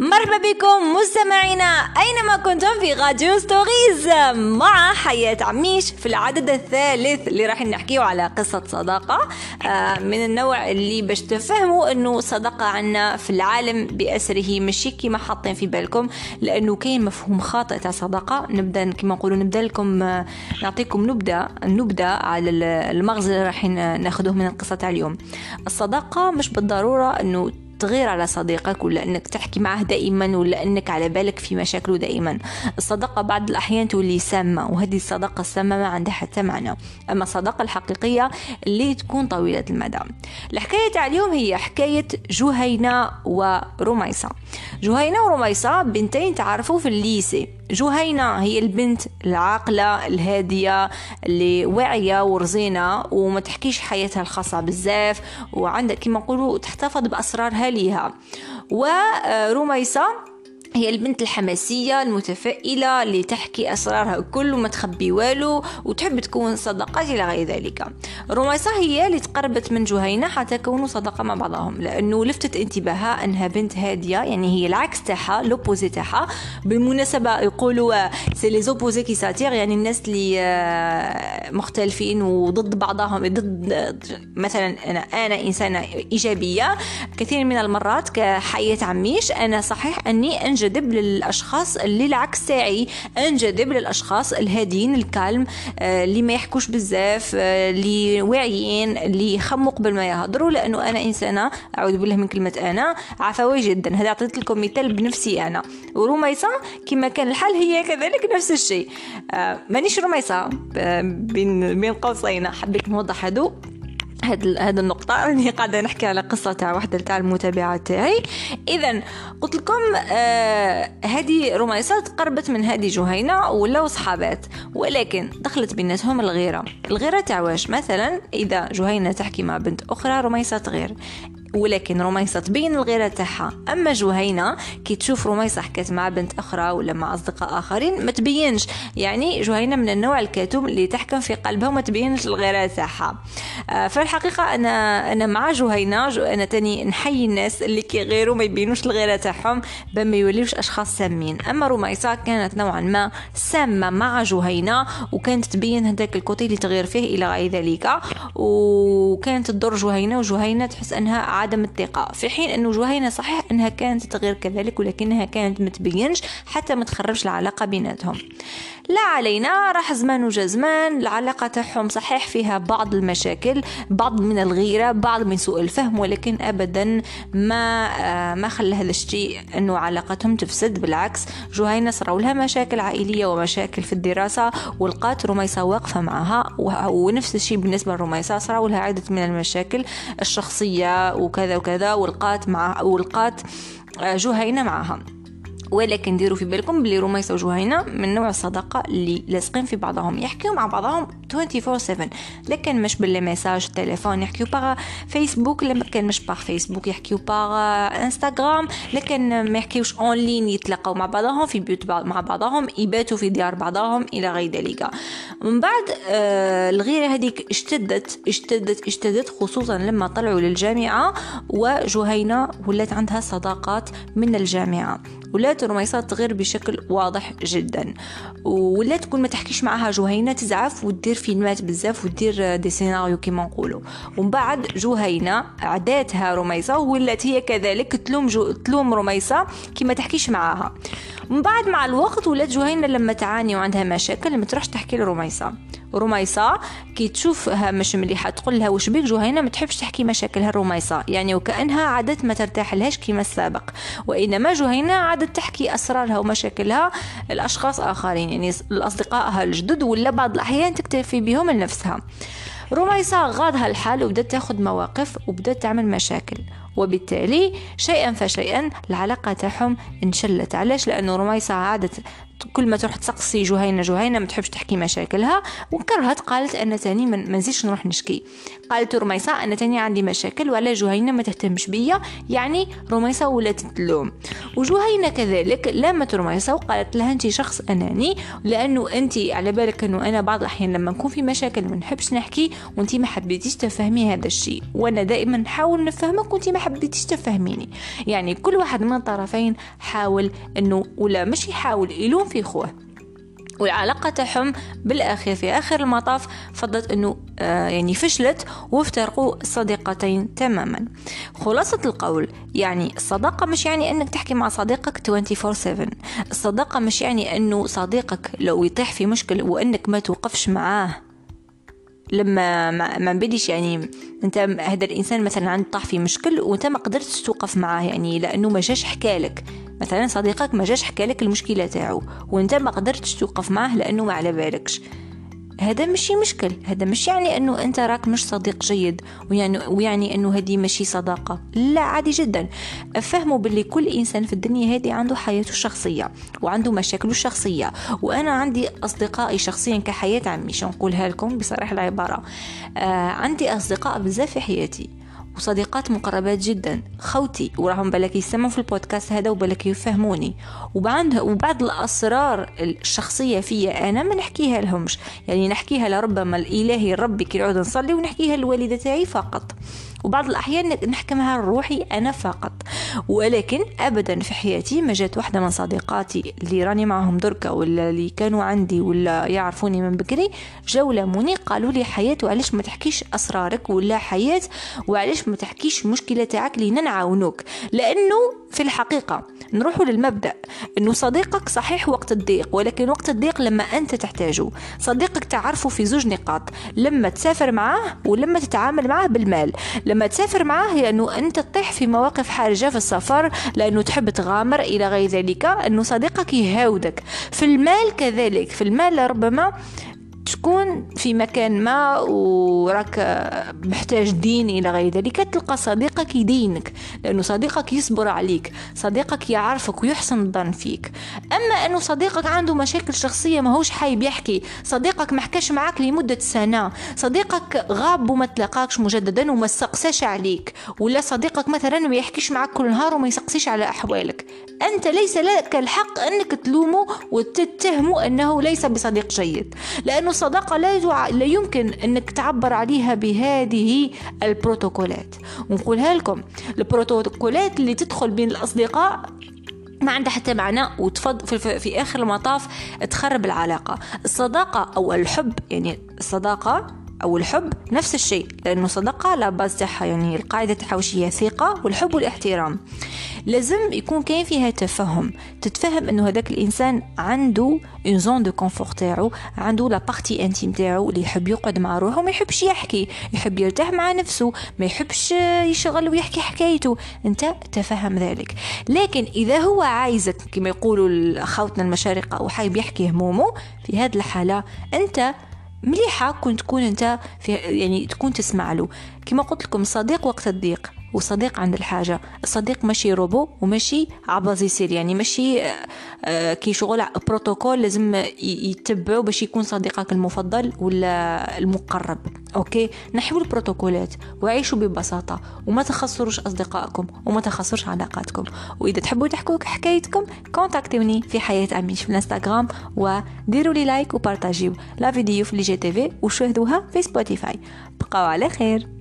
مرحبا بكم مستمعينا أينما كنتم في راديو ستوريز. مع حياة عميش في العدد الثالث اللي راح نحكيه على قصة صداقة. آه، من النوع اللي باش تفهموا أنه صداقة عنا في العالم بأسره ماشي كيما حاطين في بالكم لأنه كاين مفهوم خاطئ تاع صداقة. نبدأ كيما نقولوا نبدأ لكم آه، نعطيكم نبدأ النبدأ على المغزى اللي راح ناخذوه من القصة تاع اليوم. الصداقة مش بالضرورة أنه تغير على صديقك ولا إنك تحكي معه دائما ولا إنك على بالك في مشاكله دائما؟ الصداقة بعض الأحيان تولي سامة وهذه الصداقة السامة ما عندها حتى معنى. أما الصداقة الحقيقية اللي تكون طويلة المدى. الحكاية تاع اليوم هي حكاية جهينة ورميصة جهينة ورميصة بنتين تعرفوا في الليسي. جهينة هي البنت العاقلة الهادية اللي واعية ورزينة وما تحكيش حياتها الخاصة بزاف وعندها كما نقولوا تحتفظ بأسرارها ليها. ورميسة هي البنت الحماسية المتفائلة اللي تحكي أسرارها كل وما تخبي والو وتحب تكون صداقات إلى غير ذلك. رميصة هي اللي تقربت من جهينة حتى كونوا صداقة مع بعضهم لأنه لفتت انتباهها أنها بنت هادية يعني هي العكس تاعها لوبوزي تاعها. بالمناسبة يقولوا سي لي زوبوزي كي ساتير يعني الناس اللي آه، مختلفين وضد بعضهم ضد مثلا أنا أنا إنسانة إيجابية. كثير من المرات كحياة عميش أنا صحيح أني أنجز أنجذب للأشخاص اللي العكس تاعي. أنجذب للأشخاص الهادين الكالم آه، اللي ما يحكوش بزاف آه، اللي واعيين اللي يخموا قبل ما يهضروا. لأنه أنا إنسانة أعوذ بالله من كلمة أنا عفويه جدا. هذا اعطيت لكم مثال بنفسي أنا. ورميصة كما كان الحال هي كذلك نفس الشيء. آه، مانيش رميصة بين بين قوسين. حبيت نوضح هذو هاد هاد النقطة. راني قاعدة نحكي على قصة تاع واحدة تاع المتابعات تاعي. إذا قلت لكم آه هذه رميصة تقربت من هذه جهينة ولاو صحابات. ولكن دخلت بيناتهم الغيرة. الغيرة تاع واش؟ مثلا إذا جهينة تحكي مع بنت أخرى رميصة تغير ولكن رميصة تبين الغيرة تاعها. أما جهينة كي تشوف رميصة حكت مع بنت أخرى ولا مع أصدقاء آخرين ما تبينش. يعني جهينة من النوع الكاتوم اللي تحكم في قلبها وما تبينش الغيرة تاعها. آه فالحقيقة أنا أنا مع جهينة. أنا تاني نحيي الناس اللي كيغيروا ما يبينوش الغيرة تاعهم ما يوليوش أشخاص سامين. أما رميصة كانت نوعا ما سامة مع جهينة وكانت تبين هذاك الكوتي اللي تغير فيه إلى غير ذلك. وكانت تضر جهينة وجهينة تحس أنها عدم الثقة. في حين أنه جهينة صحيح أنها كانت تغير كذلك ولكنها كانت متبينش حتى ما تخربش العلاقة بيناتهم. لا علينا راح زمان وجا زمان العلاقة تاعهم صحيح فيها بعض المشاكل بعض من الغيرة بعض من سوء الفهم ولكن أبدا ما آه ما خلى هذا الشيء أنه علاقتهم تفسد. بالعكس جهينة صاروا لها مشاكل عائلية ومشاكل في الدراسة ولقات رميصة واقفة معها ونفس الشيء بالنسبة لرميصة صاروا لها عدة من المشاكل الشخصية وكذا وكذا ولقات مع ولقات آه، جهينة معها. ولكن ديروا في بالكم بلي رميسة وجهينة من نوع الصداقة اللي لاصقين في بعضهم يحكيو مع بعضهم 24/7 لكن مش باللي ميساج تليفون يحكيو باغ فيسبوك لكن مش باغ فيسبوك يحكيو باغ انستغرام لكن ما يحكيوش en ligne يتلاقاو مع بعضهم في بيوت مع بعضهم يباتوا في ديار بعضهم إلى غير ذلك. من بعد آه الغيرة هذيك اشتدت اشتدت اشتدت خصوصا لما طلعوا للجامعة وجهينة ولات عندها صداقات من الجامعة. ولات رميساء تغير بشكل واضح جدا. ولا كون ما تحكيش معها جهينة تزعف ودير فيلمات بزاف ودير des scénarios كيما نقولوا ومن بعد جهينة عداتها رميصة ولات هي كذلك تلوم جو تلوم رميصة كيما تحكيش معاها. من بعد مع الوقت ولات جهينة لما تعاني وعندها مشاكل ما تروحش تحكي لرميصة رميصة كي تشوفها مش مليحة تقول لها وش بيك جهينة؟ ما تحبش تحكي مشاكلها رميصة يعني وكأنها عادت ما ترتاح لهاش كيما السابق. وإنما جهينة عادت تحكي أسرارها ومشاكلها الأشخاص آخرين يعني الأصدقائها الجدد ولا بعض الأحيان تكتفي بهم لنفسها. رميصة غاضها الحال وبدأت تاخذ مواقف وبدأت تعمل مشاكل. وبالتالي شيئا فشيئا العلاقة تاعهم انشلت. علاش؟ لأنه رميصة عادت كل ما تروح تسقسي جهينة جهينة ما تحبش تحكي مشاكلها. وكرهت قالت أنا تاني من نزيدش نروح نشكي. قالت رميصة أنا تاني عندي مشاكل ولا جهينة ما تهتمش بيا يعني رميصة ولات تلوم وجهينة كذلك لامت رميصة وقالت لها أنت شخص أناني لأنه أنت على بالك أنه أنا بعض الأحيان لما نكون في مشاكل ما نحبش نحكي وأنت ما حبيتيش تفهمي هذا الشيء. وأنا دائما نحاول نفهمك وأنت ما حبيتيش تفهميني. يعني كل واحد من الطرفين حاول أنه ولا مش يحاول يلوم في خوه. والعلاقة تاعهم بالأخير في آخر المطاف فضلت أنه آه يعني فشلت وافترقوا الصديقتين تماما. خلاصة القول يعني الصداقة مش يعني أنك تحكي مع صديقك 24/7 الصداقة مش يعني أنه صديقك لو يطيح في مشكل وأنك ما توقفش معاه. لما ما بديش يعني أنت هذا الإنسان مثلا عنده طاح في مشكل وأنت ما قدرتش توقف معاه يعني لأنه ما جاش حكالك. مثلا صديقك ما جاش حكالك المشكلة تاعو وانت ما قدرتش توقف معاه لأنه ما على بالكش. هذا ماشي مشكل هذا مش يعني أنه أنت راك مش صديق جيد ويعني ويعني أنه هذه ماشي صداقة. لا عادي جدا. افهموا باللي كل إنسان في الدنيا هذه عنده حياته الشخصية وعنده مشاكله الشخصية. وأنا عندي أصدقائي شخصيا كحياة عمي شو نقولها لكم بصراحة العبارة. آه عندي أصدقاء بزاف في حياتي. وصديقات مقربات جدا. خوتي وراهم بالك يسمعوا في البودكاست هذا وبالك يفهموني. وبعد وبعض الأسرار الشخصية فيا أنا ما نحكيها لهمش. يعني نحكيها لربما الإلهي ربي كي نعود نصلي ونحكيها للوالدة تاعي فقط. وبعض الأحيان نحكمها روحي أنا فقط. ولكن أبدا في حياتي ما جات واحدة من صديقاتي اللي راني معهم دركة ولا اللي كانوا عندي ولا يعرفوني من بكري جاو لاموني قالوا لي حياة وعلاش ما تحكيش أسرارك ولا حياة وعلاش ما تحكيش المشكلة تاعك لينا نعاونوك؟ لأنه في الحقيقة. نروح للمبدأ. أنه صديقك صحيح وقت الضيق ولكن وقت الضيق لما أنت تحتاجه. صديقك تعرفه في زوج نقاط. لما تسافر معاه ولما تتعامل معاه بالمال. لما تسافر معاه هي أنه أنت تطيح في مواقف حرجة في السفر لأنه تحب تغامر إلى غير ذلك أنه صديقك يهاودك. في المال كذلك. في المال ربما تكون في مكان ما وراك محتاج دين إلى غير ذلك تلقى صديقك يدينك لأنه صديقك يصبر عليك صديقك يعرفك ويحسن الظن فيك. أما أنه صديقك عنده مشاكل شخصية ما هوش حايب يحكي صديقك ما حكاش معاك لمدة سنة صديقك غاب وما تلاقاكش مجددا وما استقساش عليك ولا صديقك مثلا ما يحكيش معاك كل نهار وما يسقسيش على أحوالك. أنت ليس لك الحق أنك تلومه وتتهمه أنه ليس بصديق جيد لأنه الصداقة لا, لا يمكن أنك تعبر عليها بهذه البروتوكولات. ونقولها لكم البروتوكولات اللي تدخل بين الأصدقاء ما عندها حتى معنى وتفض في, في آخر المطاف تخرب العلاقة. الصداقة أو الحب يعني الصداقة أو الحب نفس الشيء لأنه صداقة la base تاعها يعني القاعدة هي ثقة والحب والاحترام. لازم يكون كاين فيها تفهم. تتفهم أنه هذاك الإنسان عنده une zone de confort تاعو عنده la partie intime تاعو اللي يحب يقعد مع روحه ما يحبش يحكي. يحب يرتاح مع نفسه ما يحبش يشغل ويحكي حكايته. أنت تفهم ذلك. لكن إذا هو عايزك كما يقولوا اخوتنا المشارقة وحايب يحكي همومه في هذه الحالة أنت مليحة كنت تكون أنت في يعني تكون تسمع له. كما قلت لكم صديق وقت الضيق. وصديق عند الحاجة. الصديق ماشي روبو وماشي عباز يصير يعني ماشي آه، آه، كي شغل بروتوكول لازم يتبعوا باش يكون صديقك المفضل ولا المقرب. OK؟ نحيوا البروتوكولات وعيشوا ببساطة وما تخسروش أصدقائكم وما تخسروش علاقاتكم. وإذا تحبوا تحكوا حكايتكم كونتاكتوني في حياة اميش في الإنستغرام وديروا لي like وبارتاجيو la vidéo في l'IGTV وشاهدوها في سبوتيفاي. بقاو على خير!